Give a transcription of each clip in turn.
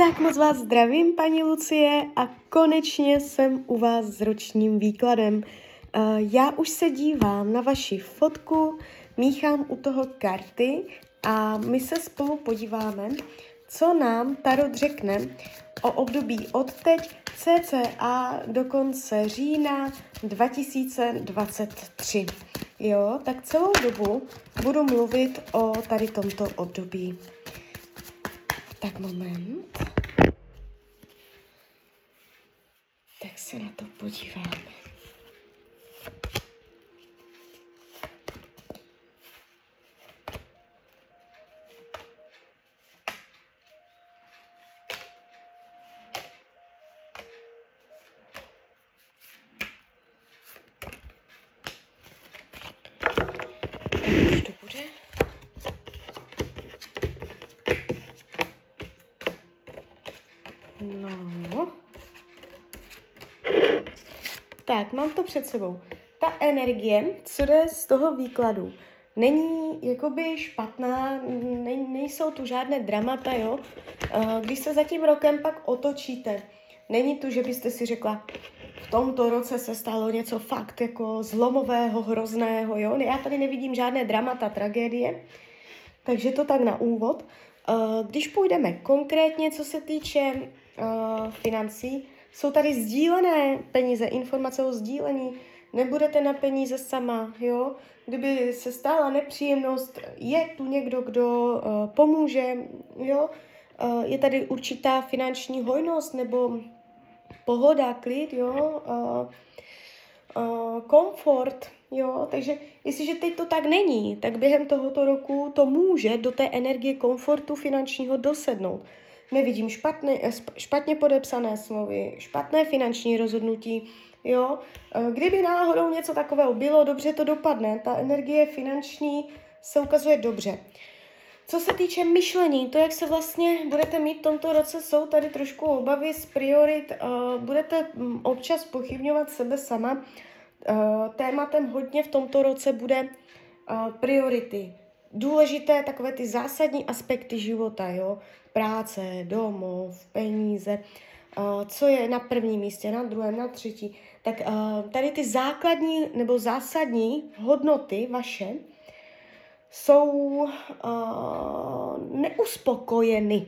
tak moc vás zdravím, paní Lucie, a konečně jsem u vás s ročním výkladem. Uh, já už se dívám na vaši fotku, míchám u toho karty a my se spolu podíváme, co nám Tarot řekne o období od teď cca do konce října 2023. Jo, tak celou dobu budu mluvit o tady tomto období. Tak moment. Tak se na to podíváme. No. Tak, mám to před sebou. Ta energie, co jde z toho výkladu, není jakoby špatná, ne, nejsou tu žádné dramata, jo. Když se za tím rokem pak otočíte, není tu, že byste si řekla, v tomto roce se stalo něco fakt jako zlomového, hrozného, jo. Já tady nevidím žádné dramata, tragédie, takže to tak na úvod. Když půjdeme konkrétně, co se týče uh, financí. Jsou tady sdílené peníze, informace o sdílení, nebudete na peníze sama, jo. Kdyby se stala nepříjemnost, je tu někdo, kdo uh, pomůže, jo. Uh, je tady určitá finanční hojnost nebo pohoda, klid, jo. Uh, uh, komfort, jo. Takže jestliže teď to tak není, tak během tohoto roku to může do té energie komfortu finančního dosednout nevidím špatné, eh, špatně podepsané smlouvy, špatné finanční rozhodnutí, jo. Eh, kdyby náhodou něco takového bylo, dobře to dopadne, ta energie finanční se ukazuje dobře. Co se týče myšlení, to, jak se vlastně budete mít v tomto roce, jsou tady trošku obavy z priorit, uh, budete um, občas pochybňovat sebe sama. Tématem hodně v tomto roce bude priority. Důležité takové ty zásadní aspekty života, jo práce, domov, peníze, co je na prvním místě, na druhém, na třetí, tak tady ty základní nebo zásadní hodnoty vaše jsou neuspokojeny.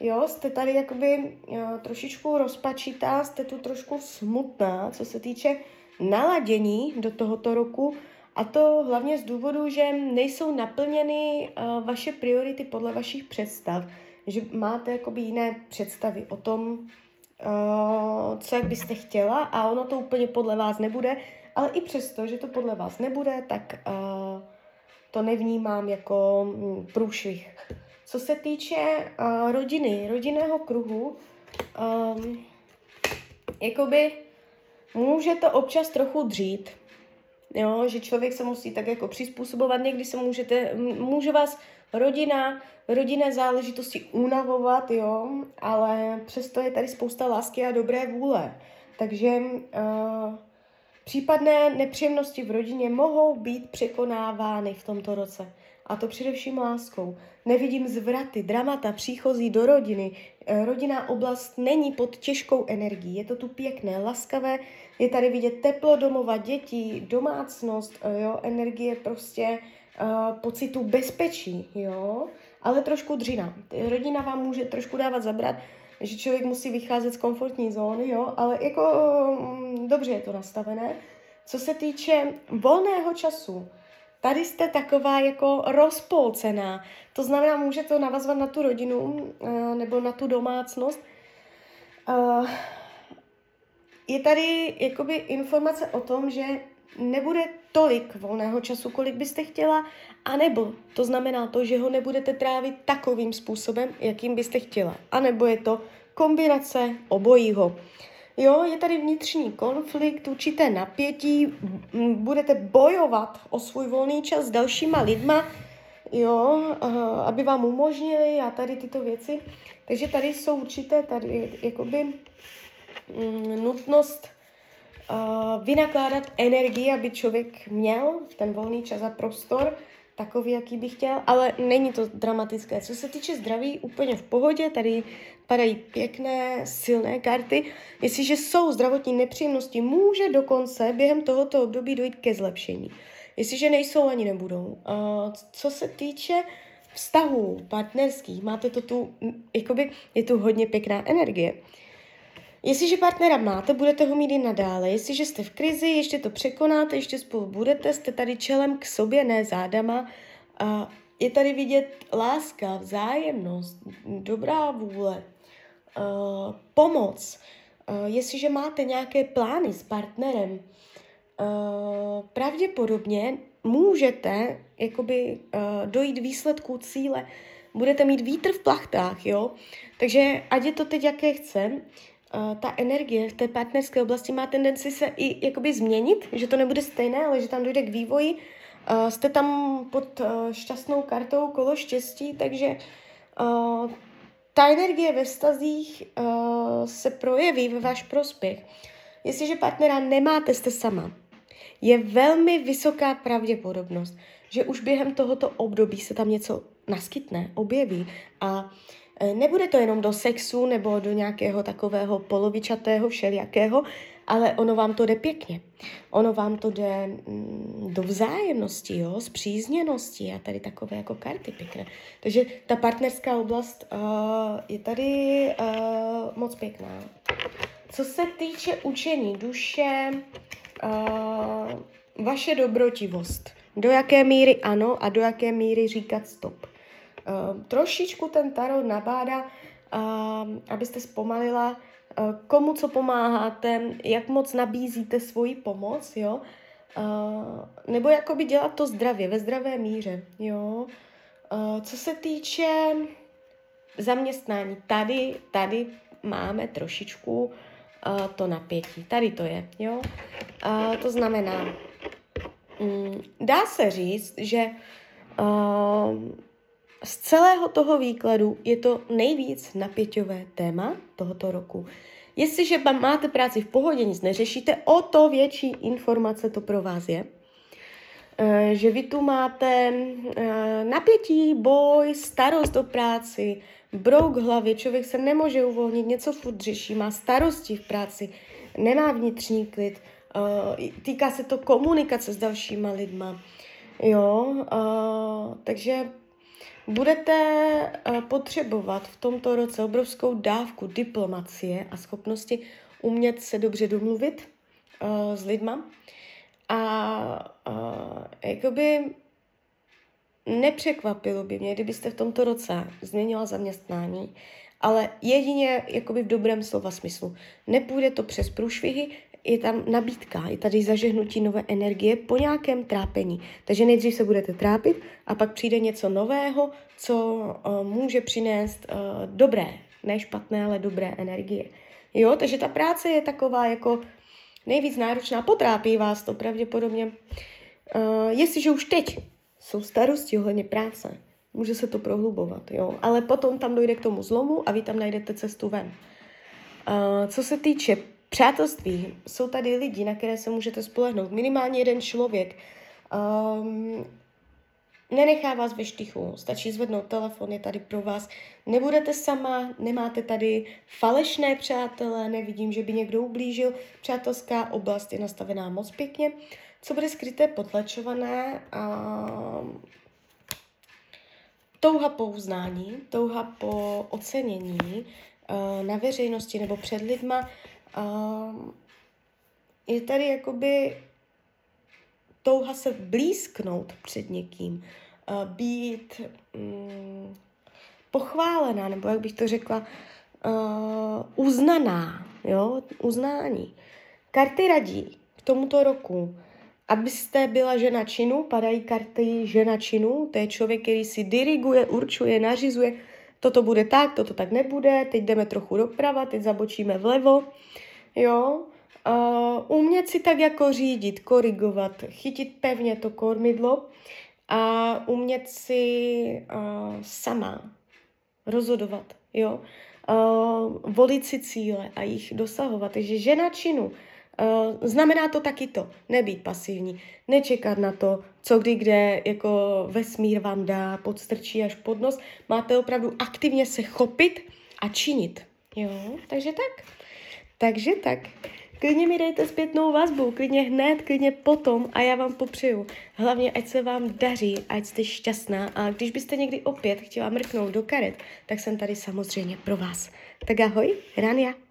Jo, jste tady jakoby trošičku rozpačitá, jste tu trošku smutná, co se týče naladění do tohoto roku, a to hlavně z důvodu, že nejsou naplněny uh, vaše priority podle vašich představ, že máte jakoby jiné představy o tom, uh, co jak byste chtěla a ono to úplně podle vás nebude, ale i přesto, že to podle vás nebude, tak uh, to nevnímám jako hm, průšvih. Co se týče uh, rodiny, rodinného kruhu, um, jakoby může to občas trochu dřít, jo, že člověk se musí tak jako přizpůsobovat, někdy se můžete, může vás rodina, rodinné záležitosti unavovat, jo, ale přesto je tady spousta lásky a dobré vůle. Takže uh, případné nepříjemnosti v rodině mohou být překonávány v tomto roce. A to především láskou. Nevidím zvraty, dramata, příchozí do rodiny. Eh, rodinná oblast není pod těžkou energií. Je to tu pěkné, laskavé. Je tady vidět teplo domova, dětí, domácnost, eh, jo, energie prostě uh, pocitu bezpečí, jo, ale trošku dřina. Rodina vám může trošku dávat zabrat, že člověk musí vycházet z komfortní zóny, jo, ale jako um, dobře je to nastavené. Co se týče volného času, Tady jste taková jako rozpolcená. To znamená, může to navazovat na tu rodinu uh, nebo na tu domácnost. Uh, je tady jakoby informace o tom, že nebude tolik volného času, kolik byste chtěla, anebo to znamená to, že ho nebudete trávit takovým způsobem, jakým byste chtěla. A nebo je to kombinace obojího. Jo, je tady vnitřní konflikt, určité napětí, budete bojovat o svůj volný čas s dalšíma lidma, jo, aby vám umožnili a tady tyto věci. Takže tady jsou určité tady jakoby nutnost vynakládat energii, aby člověk měl ten volný čas a prostor, takový, jaký bych chtěl, ale není to dramatické. Co se týče zdraví, úplně v pohodě, tady padají pěkné, silné karty. Jestliže jsou zdravotní nepříjemnosti, může dokonce během tohoto období dojít ke zlepšení. Jestliže nejsou, ani nebudou. Co se týče vztahů partnerských, máte to tu, jakoby je tu hodně pěkná energie. Jestliže partnera máte, budete ho mít i nadále. Jestliže jste v krizi, ještě to překonáte, ještě spolu budete, jste tady čelem k sobě, ne zádama. A je tady vidět láska, vzájemnost, dobrá vůle, pomoc. Jestliže máte nějaké plány s partnerem, pravděpodobně můžete jakoby dojít výsledku cíle. Budete mít vítr v plachtách, jo? Takže ať je to teď jaké chce, uh, ta energie v té partnerské oblasti má tendenci se i jakoby změnit, že to nebude stejné, ale že tam dojde k vývoji. Uh, jste tam pod uh, šťastnou kartou kolo štěstí, takže uh, ta energie ve stazích uh, se projeví ve váš prospěch. Jestliže partnera nemáte, jste sama. Je velmi vysoká pravděpodobnost, že už během tohoto období se tam něco naskytne, objeví a e, nebude to jenom do sexu nebo do nějakého takového polovičatého všelijakého, ale ono vám to jde pěkně. Ono vám to jde mm, do vzájemnosti, jo, zpřízněnosti a tady takové jako karty pěkné. Takže ta partnerská oblast uh, je tady uh, moc pěkná. Co se týče učení duše, uh, vaše dobrotivost. Do jaké míry ano a do jaké míry říkat stop. Uh, trošičku ten tarot nabádá, uh, abyste zpomalila, uh, komu co pomáháte, jak moc nabízíte svoji pomoc, jo. Uh, nebo jakoby dělat to zdravě, ve zdravé míře, jo. Co se týče zaměstnání, tady, tady máme trošičku uh, to napětí. Tady to je, jo. To znamená, um, dá se říct, že z celého toho výkladu je to nejvíc napěťové téma tohoto roku. Jestliže máte práci v pohodě, nic neřešíte, o to větší informace to pro vás je. Že vy tu máte napětí, boj, starost o práci, brouk hlavy, člověk se nemůže uvolnit, něco furt řeší, má starosti v práci, nemá vnitřní klid, uh, týká se to komunikace s dalšíma lidma, jo, takže budete uh, potřebovat v tomto roce obrovskou dávku diplomacie a schopnosti umět se dobře domluvit uh, s lidma a uh, jakoby nepřekvapilo by mě, kdybyste v tomto roce změnila zaměstnání, ale jedině jakoby v dobrém slova smyslu. Nepůjde to přes průšvihy, je tam nabídka, je tady zažehnutí nové energie po nějakém trápení. Takže nejdřív se budete trápit a pak přijde něco nového, co uh, může přinést uh, dobré, ne špatné, ale dobré energie. Jo, takže ta práce je taková jako nejvíc náročná, potrápí vás to pravděpodobně. Uh, jestliže už teď jsou starosti ohledně práce. Může se to prohlubovat, jo. Ale potom tam dojde k tomu zlomu a vy tam najdete cestu ven. Uh, co se týče přátelství, jsou tady lidi, na které se můžete spolehnout. Minimálně jeden člověk. Um, nenechá vás ve štychu, stačí zvednout telefon, je tady pro vás. Nebudete sama, nemáte tady falešné přátelé, nevidím, že by někdo ublížil. Přátelská oblast je nastavená moc pěkně. Co bude skryté, potlačované, a touha po uznání, touha po ocenění uh, na veřejnosti nebo před lidma, uh, je tady jakoby touha se blízknout před někým, uh, být um, pochválená, nebo jak bych to řekla, uh, uznaná, jo, uznání. Karty radí k tomuto roku, abyste byla žena činu, padají karty žena činu, to je člověk, který si diriguje, určuje, nařizuje, toto bude tak, toto tak nebude, teď jdeme trochu doprava, teď zabočíme vlevo, jo, uh, umět si tak jako řídit, korigovat, chytit pevně to kormidlo a umět si uh, sama rozhodovat, jo, uh, volit si cíle a jich dosahovat. Takže žena činu, znamená to taky to, nebýt pasivní, nečekat na to, co kdy kde jako vesmír vám dá, podstrčí až pod nos. Máte opravdu aktivně se chopit a činit. Jo, takže tak. Takže tak. Klidně mi dejte zpětnou vazbu, klidně hned, klidně potom a já vám popřeju. Hlavně, ať se vám daří, ať jste šťastná a když byste někdy opět chtěla mrknout do karet, tak jsem tady samozřejmě pro vás. Tak ahoj, Rania.